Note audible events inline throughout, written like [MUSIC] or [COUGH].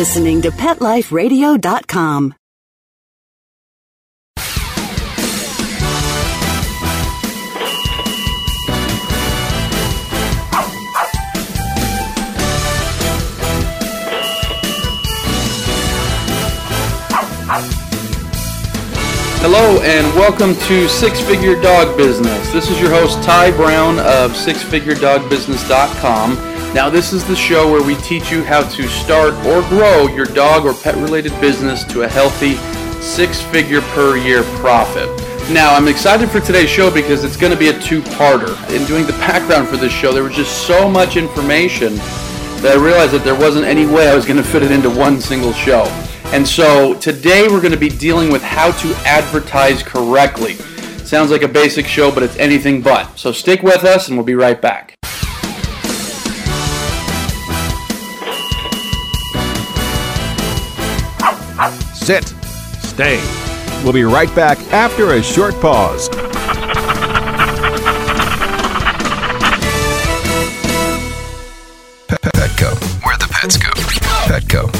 listening to PetLifeRadio.com. Hello and welcome to Six Figure Dog Business. This is your host Ty Brown of SixFigureDogBusiness.com. Now, this is the show where we teach you how to start or grow your dog or pet related business to a healthy six figure per year profit. Now, I'm excited for today's show because it's going to be a two parter. In doing the background for this show, there was just so much information that I realized that there wasn't any way I was going to fit it into one single show. And so today we're going to be dealing with how to advertise correctly. Sounds like a basic show, but it's anything but. So stick with us and we'll be right back. Sit. Stay. We'll be right back after a short pause. Petco, where the pets go. Petco,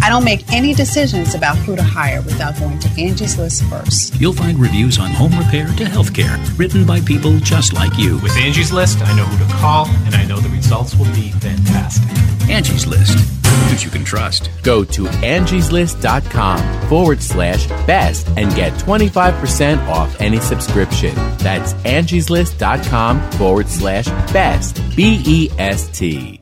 I don't make any decisions about who to hire without going to Angie's List first. You'll find reviews on home repair to healthcare written by people just like you. With Angie's List, I know who to call, and I know the results will be fantastic. Angie's List. Who you can trust. Go to angieslist.com forward slash best and get 25% off any subscription. That's angieslist.com forward slash best. B E S T.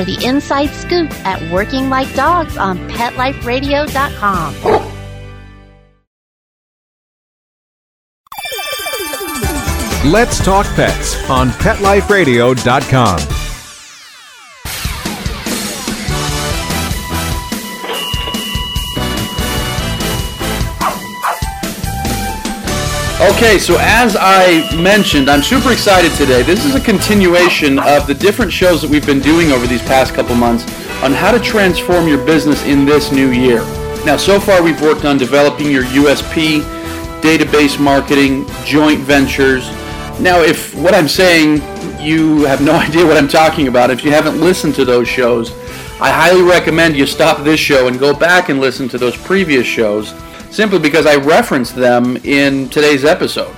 the inside scoop at Working Like Dogs on PetLifeRadio.com. Let's talk pets on PetLifeRadio.com. Okay, so as I mentioned, I'm super excited today. This is a continuation of the different shows that we've been doing over these past couple months on how to transform your business in this new year. Now, so far we've worked on developing your USP, database marketing, joint ventures. Now, if what I'm saying you have no [LAUGHS] idea what I'm talking about, if you haven't listened to those shows, I highly recommend you stop this show and go back and listen to those previous shows simply because I referenced them in today's episode.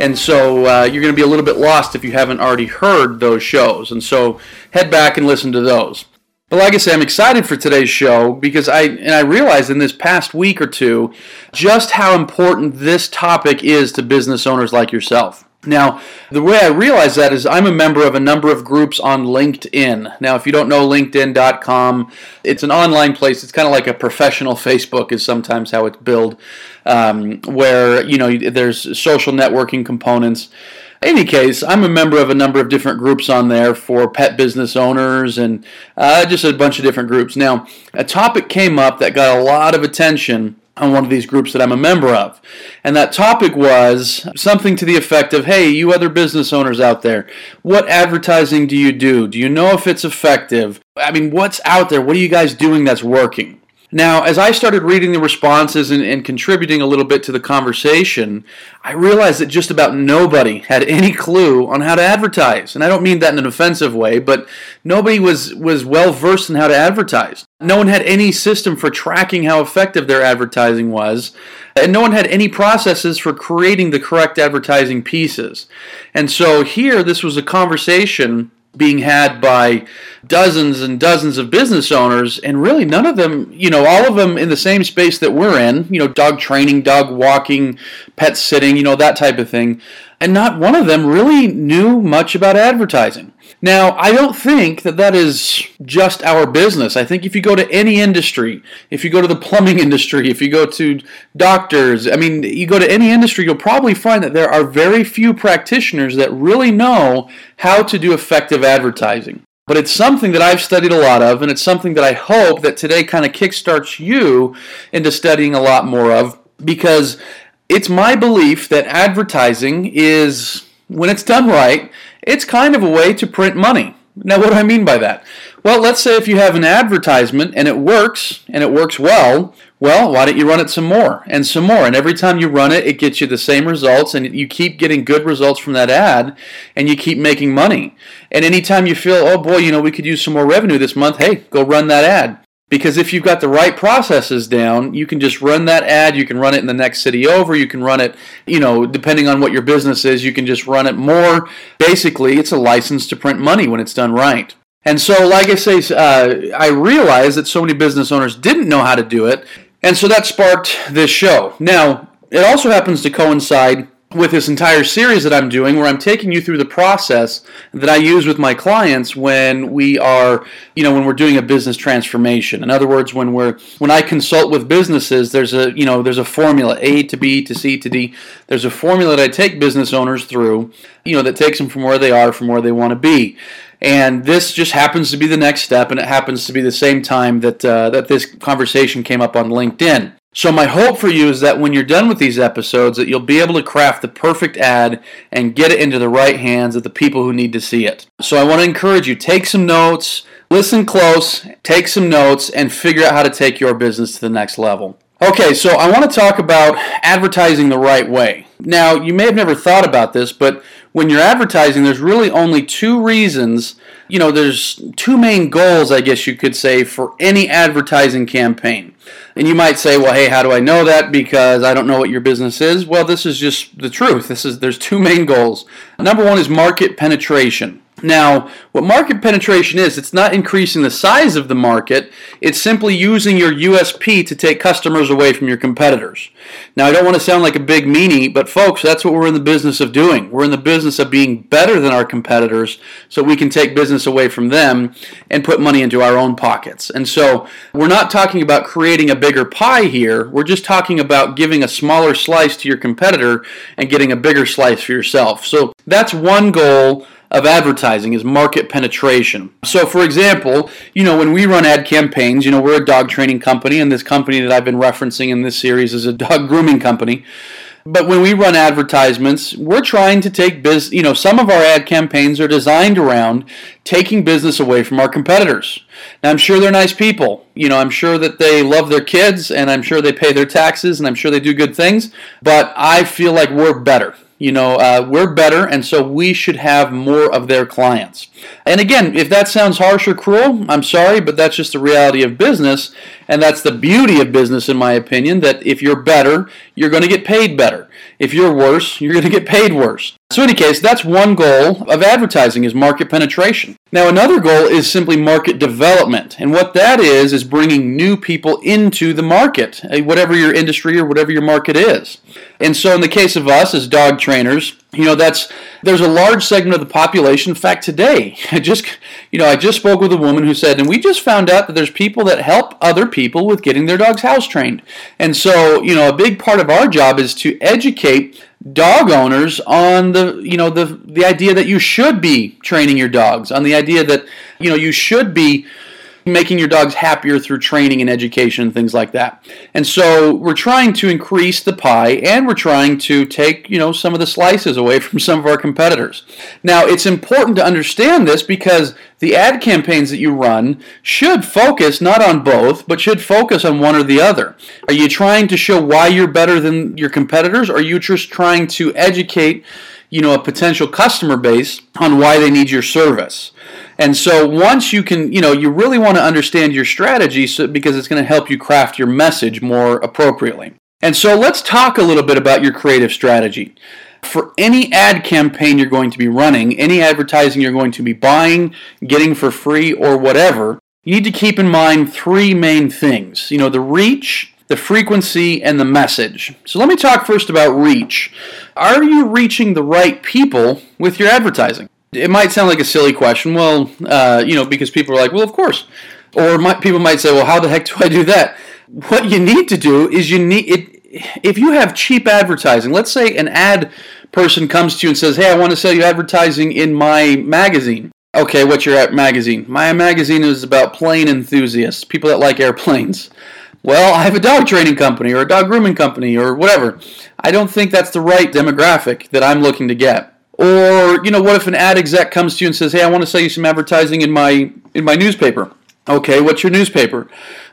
And so uh, you're going to be a little bit lost if you haven't already heard those shows. And so head back and listen to those. But like I say, I'm excited for today's show because I and I realized in this past week or two just how important this topic is to business owners like yourself. Now, the way I realize that is I'm a member of a number of groups on LinkedIn. Now, if you don't know LinkedIn.com, it's an online place. It's kind of like a professional Facebook, is sometimes how it's billed, um, where you know there's social networking components. In any case, I'm a member of a number of different groups on there for pet business owners and uh, just a bunch of different groups. Now, a topic came up that got a lot of attention on one of these groups that I'm a member of. And that topic was something to the effect of Hey, you other business owners out there, what advertising do you do? Do you know if it's effective? I mean, what's out there? What are you guys doing that's working? Now, as I started reading the responses and, and, contributing a little bit to the conversation, I realized that just about nobody had any clue on how to advertise. And I don't mean that in an offensive way, but nobody was, was well versed in how to advertise. No one had any system for tracking how effective their advertising was, and no one had any processes for creating the correct advertising pieces. And so here, this was a conversation being had by dozens and dozens of business owners and really none of them you know all of them in the same space that we're in you know dog training dog walking pet sitting you know that type of thing. And not one of them really knew much about advertising now, I don't think that that is just our business. I think if you go to any industry, if you go to the plumbing [LAUGHS] industry, if you go to doctors, I mean, you go to any industry, you'll probably find that there are very few practitioners that really know how to do effective advertising. But it's something that I've studied a lot of, and it's something that I hope that today kind of kickstarts you into studying a lot more of because it's my belief that advertising is, when it's done right, it's kind of a way to print money. Now, what do I mean by that? Well, let's say if you have an advertisement and it works and it works well, well, why don't you run it some more and some more? And every time you run it, it gets you the same results and you keep getting good results from that ad and you keep making money. And anytime you feel, oh boy, you know, we could use some more revenue this month, hey, go run that ad. Because if you've got the right processes down, you can just run that ad. You can run it in the next city over. You can run it, you know, depending on what your business is, you can just run it more. Basically, it's a license to print money when it's done right. And so, like I say, uh, I realized that so many business owners didn't know how to do it. And so that sparked this show. Now, it also happens to coincide with this entire series that I'm doing where I'm taking you through the process that I use with my clients when we are, you know, when we're doing a business transformation. In other words, when we're when I consult with businesses, there's a, you know, there's a formula A to B to C to D. There's a formula that I take business owners through, you know, that takes them from where they are from where they want to be. And this just happens to be the next step, and it happens to be the same time that uh, that this conversation came up on LinkedIn. So my hope for you is that when you're done with these episodes that you'll be able to craft the perfect ad and get it into the right hands of the people who need to see it. So I want to encourage you take some notes, listen close, take some notes and figure out how to take your business to the next level. Okay, so I want to talk about advertising the right way. Now, you may have never thought about this, but when you're advertising, there's really only two reasons, you know, there's two main goals, I guess you could say, for any advertising campaign. And you might say, well, hey, how do I know that? Because I don't know what your business is. Well, this is just the truth. This is there's two main goals. Number one is market penetration. Now, what market penetration is, it's not increasing the size of the market, it's simply using your USP to take customers away from your competitors. Now, I don't want to sound like a big meanie, but folks, that's what we're in the business of doing. We're in the business of being better than our competitors so we can take business away from them and put money into our own pockets. And so, we're not talking about creating a bigger pie here, we're just talking about giving a smaller slice to your competitor and getting a bigger slice for yourself. So, that's one goal of advertising is market penetration. So, for example, you know, when we run ad campaigns, you know, we're a dog training company, and this company that I've been referencing in this series is a dog [LAUGHS] grooming company. But when we run advertisements, we're trying to take business, you know, some of our ad campaigns are designed around taking business away from our competitors. Now, I'm sure they're nice people. You know, I'm sure that they love their kids and I'm sure they pay their taxes and I'm sure they do good things, but I feel like we're better. You know, uh, we're better, and so we should have more of their clients. And again, if that sounds harsh or cruel, I'm sorry, but that's just the reality of business. And that's the beauty of business, in my opinion, that if you're better, you're going to get paid better. If you're worse, you're going to get paid worse. So, in any case, that's one goal of advertising is market penetration. Now, another goal is simply market development. And what that is, is bringing new people into the market, eh, whatever your industry or whatever your market is. And so, in the case of us as dog trainers, you know, that's there's a large segment of the population. In fact, today, [LAUGHS] I just, you know, I just spoke with a woman who said, and we just found out that there's people that help other people with getting their dogs house trained. And so, you know, a big part of our job is to educate dog owners on the you know the the idea that you should be training your dogs on the idea that you know you should be making your dogs happier through training and education and things like that. And so we're trying to increase the pie and we're trying to take, you know, some of the slices away [LAUGHS] from some of our competitors. Now, it's important to understand this because the ad campaigns that you run should focus not on both, but should focus on one or the other. Are you trying to show why you're better than your competitors? Or are you just trying to educate, you know, a potential customer base on why they need your service? And so once you can, you know, you really want to understand your strategy so, because it's going to help you craft your message more appropriately. And so let's talk a little bit about your creative strategy. For any ad campaign you're going to be running, any advertising you're going to be buying, getting for free, or whatever, you need to keep in mind three main things. You know, the reach, the frequency, and the message. So let me talk first about reach. Are you reaching the right people with your advertising? It might sound like a silly question. Well, uh, you know, because people are like, well, of course. Or might, people might say, well, how the heck do I do that? What you need to do is you need it. If you have cheap advertising, let's say an ad person comes to you and says, "Hey, I want to sell you advertising in my magazine." Okay, what's your magazine? My magazine is about plane enthusiasts, people that like airplanes. Well, I have a dog training company or a dog grooming company or whatever. I don't think that's the right demographic that I'm looking to get. Or, you know, what if an ad exec comes to you and says, "Hey, I want to sell you some advertising in my in my newspaper." Okay, what's your newspaper?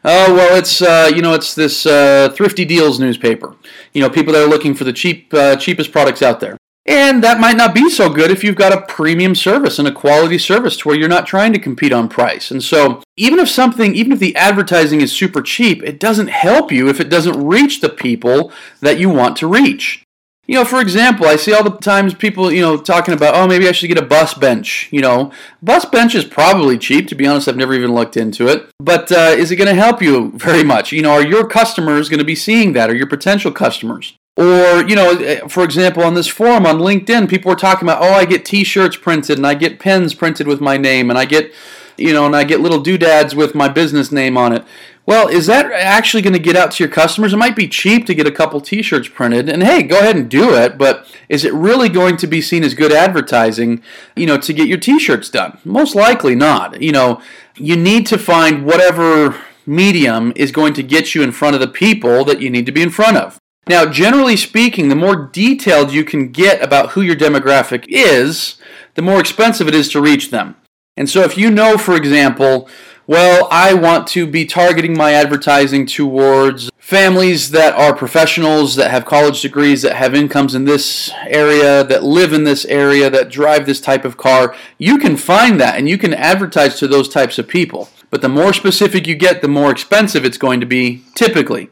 Oh, well, it's uh, you know, it's this uh, Thrifty Deals newspaper. You know, people that are looking for the cheap uh, cheapest products out there. And that might not be so good if you've got a premium service and a quality service to where you're not trying to compete on price. And so, even if something, even if the advertising is super cheap, it doesn't help you if it doesn't reach the people that you want to reach. You know, for example, I see all the times people, you know, talking about, oh, maybe I should get a bus bench. You know, bus bench is probably cheap. To be honest, I've never even looked into it. But uh, is it going to help you [LAUGHS] very much? You know, are your customers going to be seeing that, or your potential customers? Or, you know, eh, for example, on this forum on LinkedIn, people were talking about, oh, I get t shirts printed and I get pens printed with my name and I get, you know, and I get little doodads with my business name on it. Well, is that actually going to get out to your customers? It might be cheap to get a couple t shirts printed, and hey, go ahead and do it, but is it really going to be seen as good advertising, you know, to get your t shirts done? Most likely not. You know, you need to find whatever medium is going to get you in front of the people that you need to be in front of. Now, generally speaking, the more detailed you can get about who your demographic is, the more expensive it is to reach them. And so, if you know, for example, well, I want to be targeting my advertising towards families that are professionals, that have college degrees, that have incomes in this area, that live in this area, that drive this type of car, you can find that and you can advertise to those types of people. But the more specific you get, the more expensive it's going to be, typically.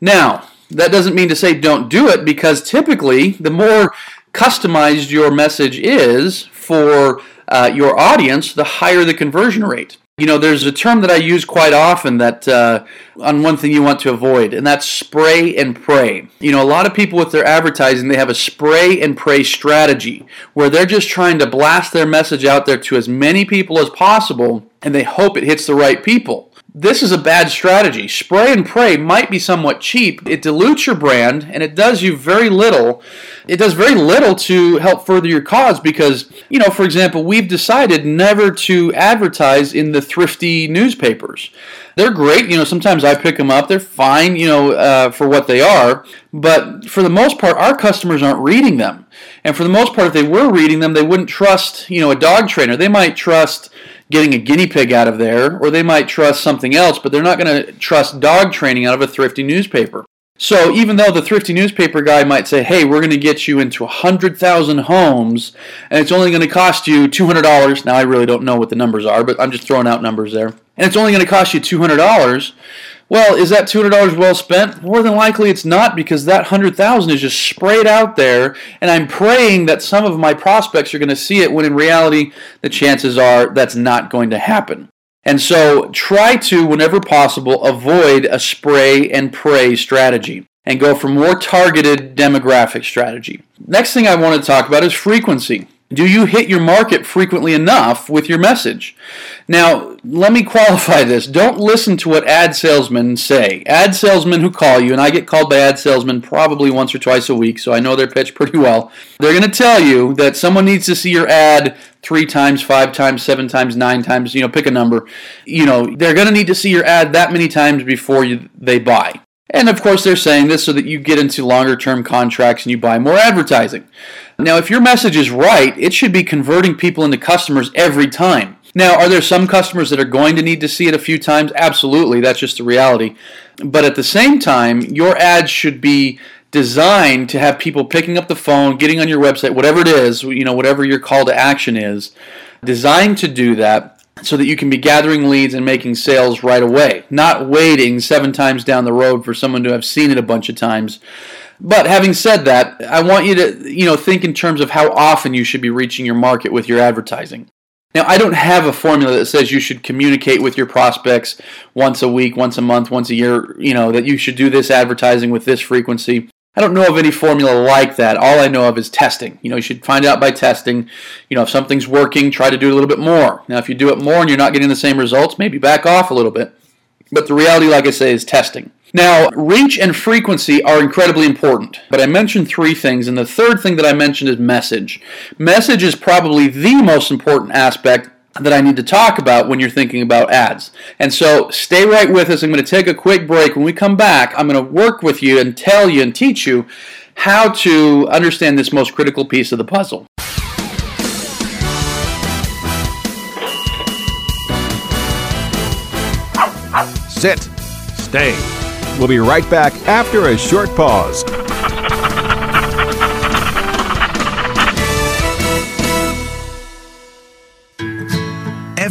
Now, that doesn't mean to say don't do it because typically the more customized your message is for uh, your audience, the higher the conversion rate. You know, there's a term that I use quite often that uh, on one thing you want to avoid, and that's spray and pray. You know, a lot of people with their advertising, they have a spray and pray strategy where they're just trying to blast their message out there to as many people as possible, and they hope it hits the right people this is a bad strategy. Spray and pray might be somewhat cheap. It dilutes your brand and it does you very little. It does very little to help further your cause because, you know, for example, we've decided never to advertise in the thrifty newspapers. They're great. You know, sometimes I pick them up. They're fine, you know, uh, for what they are. But for the most part, our customers aren't reading them. And for the most part, if they were reading them, they wouldn't trust, you know, a dog trainer. They might trust getting a guinea pig out of there, or they might trust something else, but they're not going to trust dog training out of a thrifty newspaper. So even though the thrifty newspaper guy might say, "Hey, we're going to get you into 100,000 homes and it's only going to cost you $200." Now I really don't know what the numbers are, but I'm just throwing out numbers there. And it's only going to cost you $200. Well, is that $200 well spent? More than likely it's not because that 100,000 is just sprayed out there and I'm praying that some of my prospects are going to see it when in reality the chances are that's not going to happen. And so try to whenever possible avoid a spray and pray strategy and go for more targeted demographic strategy. Next thing I want to talk about is frequency. Do you hit your market frequently enough with your message? Now, let me qualify this. Don't listen to what ad salesmen say. Ad salesmen who call you, and I get called by ad salesmen probably once or twice a week, so I know their pitch pretty well. They're going to tell you that someone needs to see your ad three times, five times, seven times, nine times, you know, pick a number. You know, they're going to need to see your ad that many times before you, they buy. And of course, they're saying this so that you get into longer term contracts and you buy more advertising. Now, if your message is right, it should be converting people into customers every time. Now, are there some customers that are going to need to see it a few times? Absolutely, that's just the reality. But at the same time, your ads should be designed to have people picking up the phone, getting on your website, whatever it is, you know, whatever your call to action is, designed to do that so that you can be gathering leads and making sales right away, not waiting seven times down the road for someone to have seen it a bunch of times. But having said that, I want you to, you know, think in terms of how often you should be reaching your market with your advertising. Now, I don't have a formula that says you should communicate with your prospects once a week, once a month, once a year, you know, that you should do this advertising with this frequency. I don't know of any formula like that. All I know of is testing. You know, you should find out by testing. You know, if something's working, try to do a little bit more. Now, if you do it more and you're not getting the same results, maybe back off a little bit. But the reality, like I say, is testing. Now, reach and frequency are incredibly important, but I mentioned three things, and the third thing that I mentioned is message. Message is probably the most important aspect that I need to talk about when you're thinking about ads. And so stay right with us. I'm going to take a quick break. When we come back, I'm going to work with you and tell you and teach you how to understand this most critical piece of the puzzle. Sit. Stay. We'll be right back after a short pause.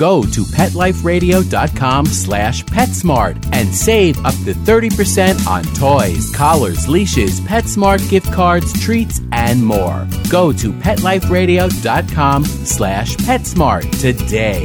go to PetLifeRadio.com slash PetSmart and save up to 30% on toys, collars, leashes, PetSmart gift cards, treats, and more. Go to PetLifeRadio.com slash PetSmart today.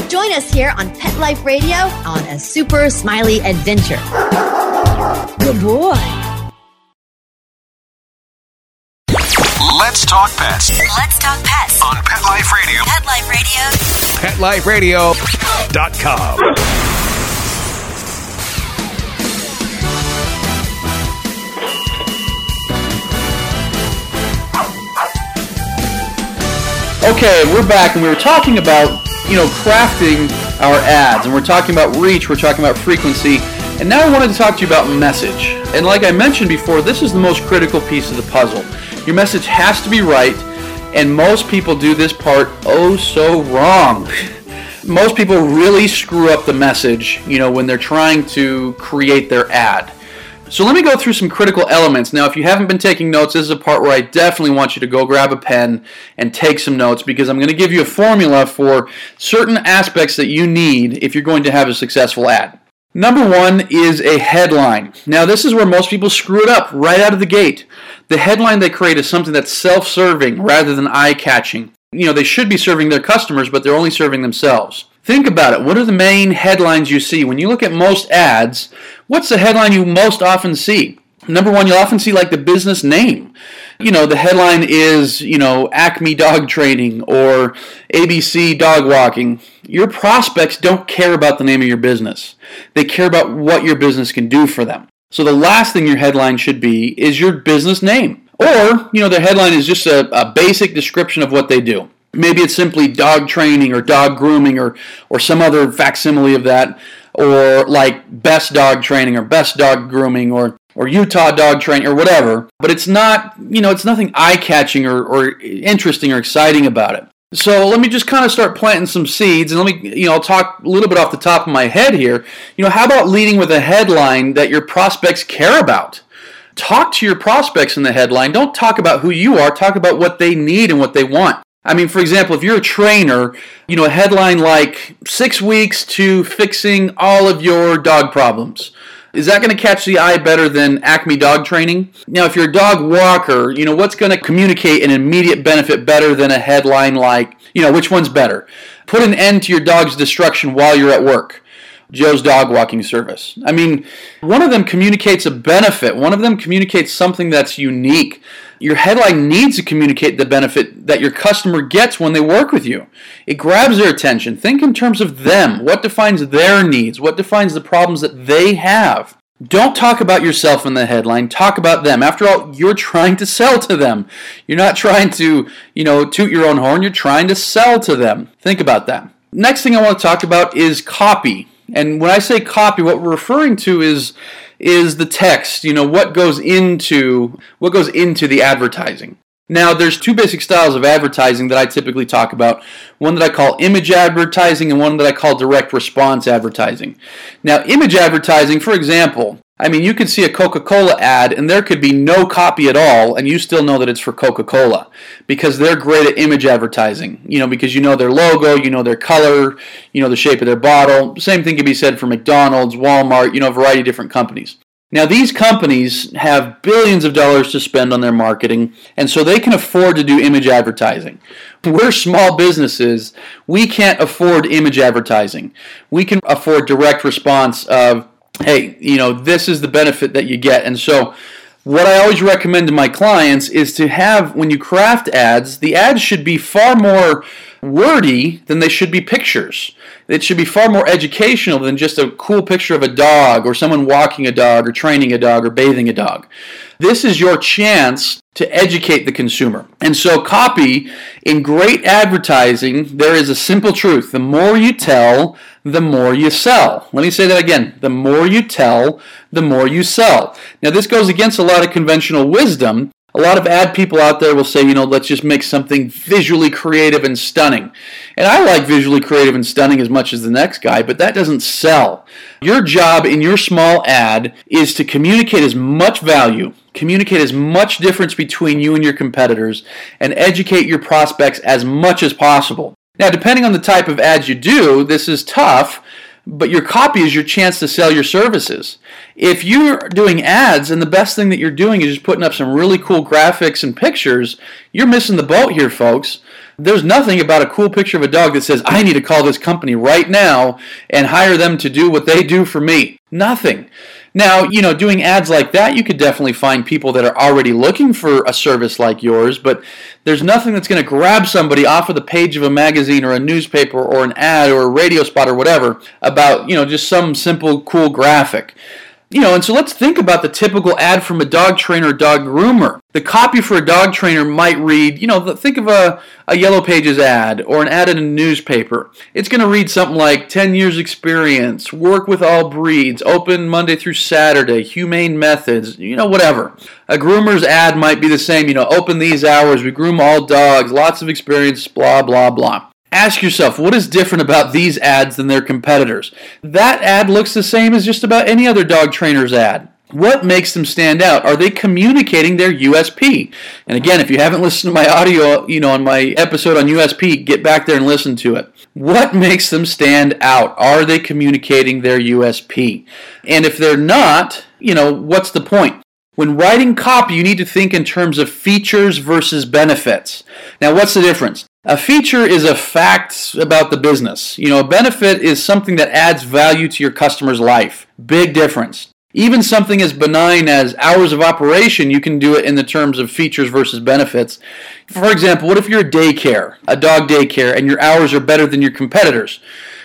Join us here on Pet Life Radio on A Super Smiley Adventure. Good boy. Let's talk pets Let's talk pets on Pet Life Radio. Pet Life Radio. PetLifeRadio.com. Okay, we're back, and we were talking about you know, crafting our ads, and we're talking about reach, we're talking about frequency, and now I wanted to talk to you about message. And like I mentioned before, this is the most critical piece of the puzzle. Your message has to be right, and most people do this part oh so wrong. most people really screw up the message, you know, when they're trying to create their ad. So let me go through some critical elements. Now, if you haven't been taking notes, this is a part where I definitely want you to go grab a pen and take some notes because I'm going to give you a formula for certain aspects that you need if you're going to have a successful ad. Number one is a headline. Now, this is where most people screw it up right out of the gate. The headline they create is something that's self serving rather than eye catching. You know, they should be serving their customers, but they're only serving themselves. Think about it. What are the main headlines you see? When you look at most ads, what's the headline you most often see? Number one, you'll often see like the business name. You know, the headline is, you know, Acme Dog Training or ABC Dog Walking. Your prospects don't care about the name of your business, they care about what your business can do for them. So the last thing your headline should be is your business name. Or, you know, the headline is just a, a basic description of what they do. Maybe it's simply dog training or dog grooming or, or some other facsimile of that, or like best dog training or best dog grooming or, or Utah dog training or whatever. But it's not, you know, it's nothing eye catching or, or interesting or exciting about it. So let me just kind of start planting some seeds, and let me, you know, I'll talk a little bit off the top of my head here. You know, how about leading with a headline that your prospects care about? Talk to your prospects in the headline. Don't talk about who you are. Talk about what they need and what they want. I mean, for example, if you're a trainer, you know, a headline like six weeks to fixing all of your dog problems. Is that going to catch the eye better than Acme dog training? Now, if you're a dog walker, you know, what's going to communicate an immediate benefit better than a headline like, you know, which one's better? Put an end to your dog's destruction while you're at work. Joe's dog walking service. I mean, one of them communicates a benefit, one of them communicates something that's unique. Your headline needs to communicate the benefit that your customer gets when they work with you. It grabs their attention. Think in terms of them. What defines their needs? What defines the problems that they have? Don't talk about yourself in the headline. Talk about them. After all, you're trying to sell to them. You're not trying to, you know, toot your own horn. You're trying to sell to them. Think about that. Next thing I want to talk about is copy. And when I say copy, what we're referring to is is the text, you know, what goes into what goes into the advertising. Now, there's two basic styles of advertising that I typically talk about. One that I call image advertising and one that I call direct response advertising. Now, image advertising, for example, I mean, you could see a Coca Cola ad and there could be no copy at all, and you still know that it's for Coca Cola because they're great at image advertising. You know, because you know their logo, you know their color, you know the shape of their bottle. Same thing can be said for McDonald's, Walmart, you know, a variety of different companies. Now, these companies have billions of dollars to spend on their marketing, and so they can afford to do image advertising. We're small businesses. We can't afford image advertising. We can afford direct response of hey, you know, this is the benefit that you get. And so, what I always recommend to my clients is to have, when you craft ads, the ads should be far more wordy than they should be pictures. It should be far more educational than just a cool picture of a dog or someone walking a dog or training a dog or bathing a dog. This is your chance to educate the consumer. And so, copy in great advertising, there is a simple truth the more you tell, the more you sell. Let me say that again. The more you tell, the more you sell. Now, this goes against a lot of conventional wisdom. A lot of ad people out there will say, you know, let's just make something visually creative and stunning. And I like visually creative and stunning as much as the next guy, but that doesn't sell. Your job in your small ad is to communicate as much value, communicate as much difference between you and your competitors, and educate your prospects as much as possible. Now, depending on the type of ads you do, this is tough, but your copy is your chance to sell your services. If you're doing ads and the best thing that you're doing is just putting up some really cool graphics and pictures, you're missing the boat here, folks. There's nothing about a cool picture of a dog that says, I need to call this company right now and hire them to do what they do for me. Nothing. Now, you know, doing ads like that, you could definitely find people that are already looking for a service like yours, but there's nothing that's going to grab somebody off of the page of a magazine or a newspaper or an ad or a radio spot or whatever about, you know, just some simple, cool graphic. You know, and so let's think about the typical ad from a dog trainer or dog groomer. The copy for a dog trainer might read, you know, think of a, a Yellow Pages ad or an ad in a newspaper. It's going to read something like 10 years experience, work with all breeds, open Monday through Saturday, humane methods, you know, whatever. A groomer's ad might be the same, you know, open these hours, we groom all dogs, lots of experience, blah, blah, blah. Ask yourself, what is different about these ads than their competitors? That ad looks the same as just about any other dog trainer's ad. What makes them stand out? Are they communicating their USP? And again, if you haven't [LAUGHS] listened to my audio, you know, on my episode on USP, get back there and listen to it. What makes them stand out? Are they communicating their USP? And if they're not, you know, what's the point? When writing copy, you need to think in terms of features versus benefits. Now, what's the difference? A feature is a fact about the business. You know, a benefit is something that adds value to your customer's life. Big difference. Even something as benign as hours of operation, you can do it in the terms of features versus benefits. For example, what if you're a daycare, a dog daycare, and your hours are better than your competitors?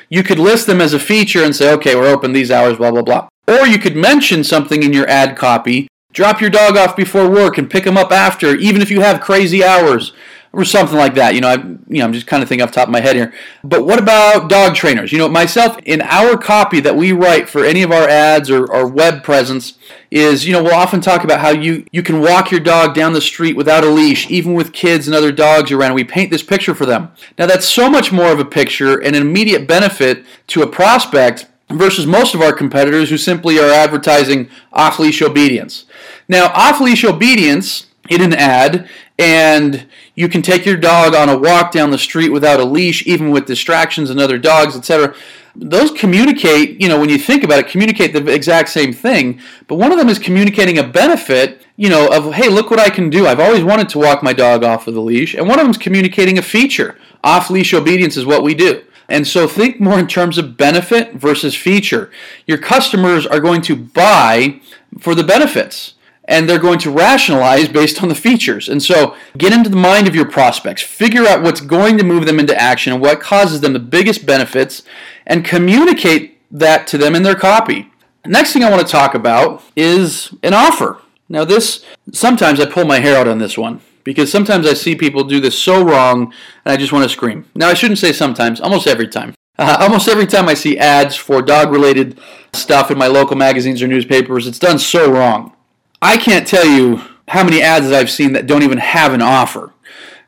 You could list them as a feature and say, okay, we're open these hours, blah, blah, blah. Or you could mention something in your ad copy, drop your dog off before work and pick him up after, even if you have crazy hours or something like that. You know, I, you know, I'm just kind of thinking off the top of my head here. But what about dog trainers? You know, myself in our copy that we write for any of our ads or, or web presence is, you know, we'll often talk about how you you can walk your dog down the street without a leash, even with kids and other dogs around. We paint this picture for them. Now that's so much more of a picture and an immediate benefit to a prospect versus most of our competitors who simply are advertising off leash obedience. Now, off leash obedience in an ad and you can take your dog on a walk down the street without a leash, even with distractions and other dogs, etc. Those communicate, you know, when you think about it, communicate the exact same thing. But one of them is communicating a benefit, you know, of, hey, look what I can do. I've always wanted to walk my dog off with a leash. And one of them is communicating a feature. Off leash obedience is what we do. And so think more in terms of benefit versus feature. Your customers are going to buy for the benefits and they're going to rationalize based on the features. And so get into the mind of your prospects, figure out what's going to move them into action and what causes them the biggest benefits, and communicate that to them in their copy. Next thing I want to talk about is an offer. Now, this sometimes I pull my hair out on this one because sometimes I see people do this so wrong and I just want to scream. Now, I shouldn't say sometimes, almost every time. Uh, [LAUGHS] almost every time I see ads for dog related stuff in my local magazines or newspapers, it's done so wrong. I can't tell you how many ads I've seen that don't even have an offer.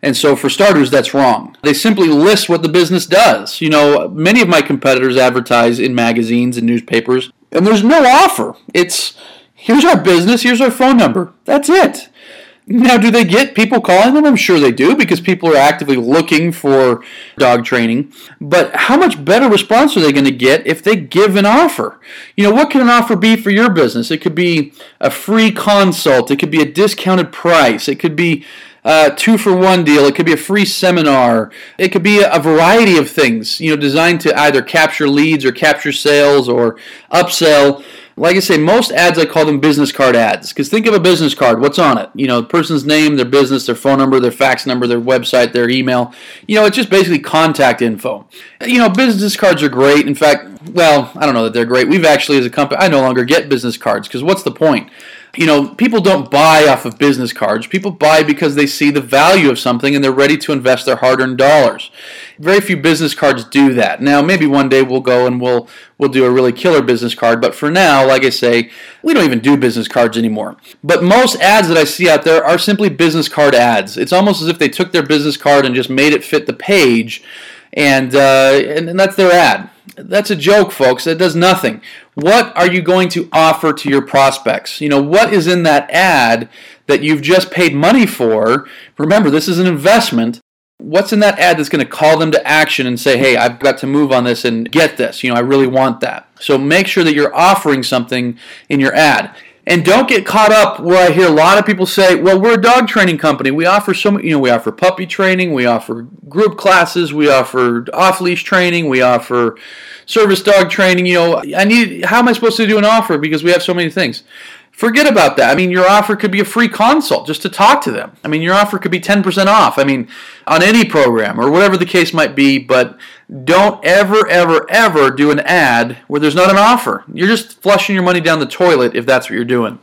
And so, for starters, that's wrong. They simply list what the business does. You know, many of my competitors advertise in magazines and newspapers, and there's no offer. It's here's our business, here's our phone number. That's it. Now, do they get people calling them? I'm sure they do because people are actively looking for dog training. But how much better response are they going to get if they give an offer? You know, what can an offer be for your business? It could be a free consult, it could be a discounted price, it could be a two for one deal, it could be a free seminar, it could be a variety of things, you know, designed to either capture leads or capture sales or upsell like I say, most ads I call them business card ads. Because think of a business card. What's on it? You know, the person's name, their business, their phone number, their fax number, their website, their email. You know, it's just basically contact info. You know, business cards are great. In fact, well, I don't know that they're great. We've actually, as a company, I no longer get business cards because what's the point? You know, people don't buy off of business cards. People buy because they see the value of something and they're ready to invest their hard-earned dollars. Very few business cards do that. Now, maybe one day we'll go and we'll we'll do a really killer business card, but for now, like I say, we don't even do business cards anymore. But most ads that I see out there are simply business card ads. It's almost as if they took their business card and just made it fit the page, and uh, and, and that's their ad. That's a joke, folks. That does nothing. What are you going to offer to your prospects? You know, what is in that ad that you've just paid money for? Remember, this is an investment. What's in that ad that's going to call them to action and say, hey, I've got to move on this and get this? You know, I really want that. So make sure that you're offering something in your ad. And don't get caught up where I hear a lot of people say, well, we're a dog training company. We offer so many, you know, we offer puppy training, we offer group classes, we offer off leash training, we offer service dog training. You know, I need, how am I supposed to do an offer because we have so many things? Forget about that. I mean, your offer could be a free consult just to talk to them. I mean, your offer could be 10% off. I mean, on any program or whatever the case might be, but don't ever, ever, ever do an ad where there's not an offer. You're just flushing your money down the toilet if that's what you're doing.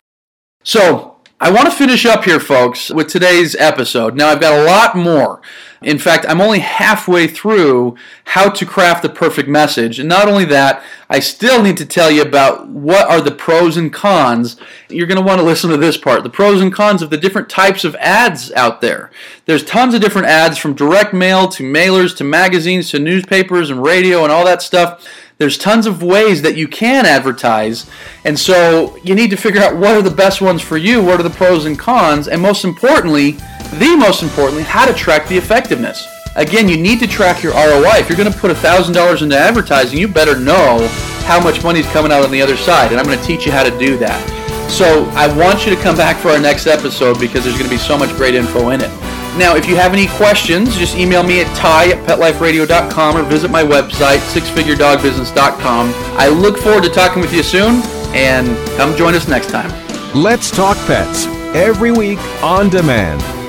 So, I want to finish up here, folks, with today's episode. Now, I've got a lot more. In fact, I'm only halfway through how to craft the perfect message. And not only that, I still need to tell you about what are the pros and cons. You're going to want to listen to this part the pros and cons of the different types of ads out there. There's tons of different ads from direct mail to mailers to magazines to newspapers and radio and all that stuff. There's tons of ways that you can advertise, and so you need to figure out what are the best ones for you, what are the pros and cons, and most importantly, the most importantly, how to track the effectiveness. Again, you need to track your ROI. If you're going to put $1,000 into advertising, you better know how much money is coming out on the other side, and I'm going to teach you how to do that. So I want you to come back for our next episode because there's going to be so much great info in it. Now, if you have any questions, just email me at ty at petliferadio.com or visit my website, sixfiguredogbusiness.com. I look forward to talking with you soon, and come join us next time. Let's Talk Pets, every week on demand,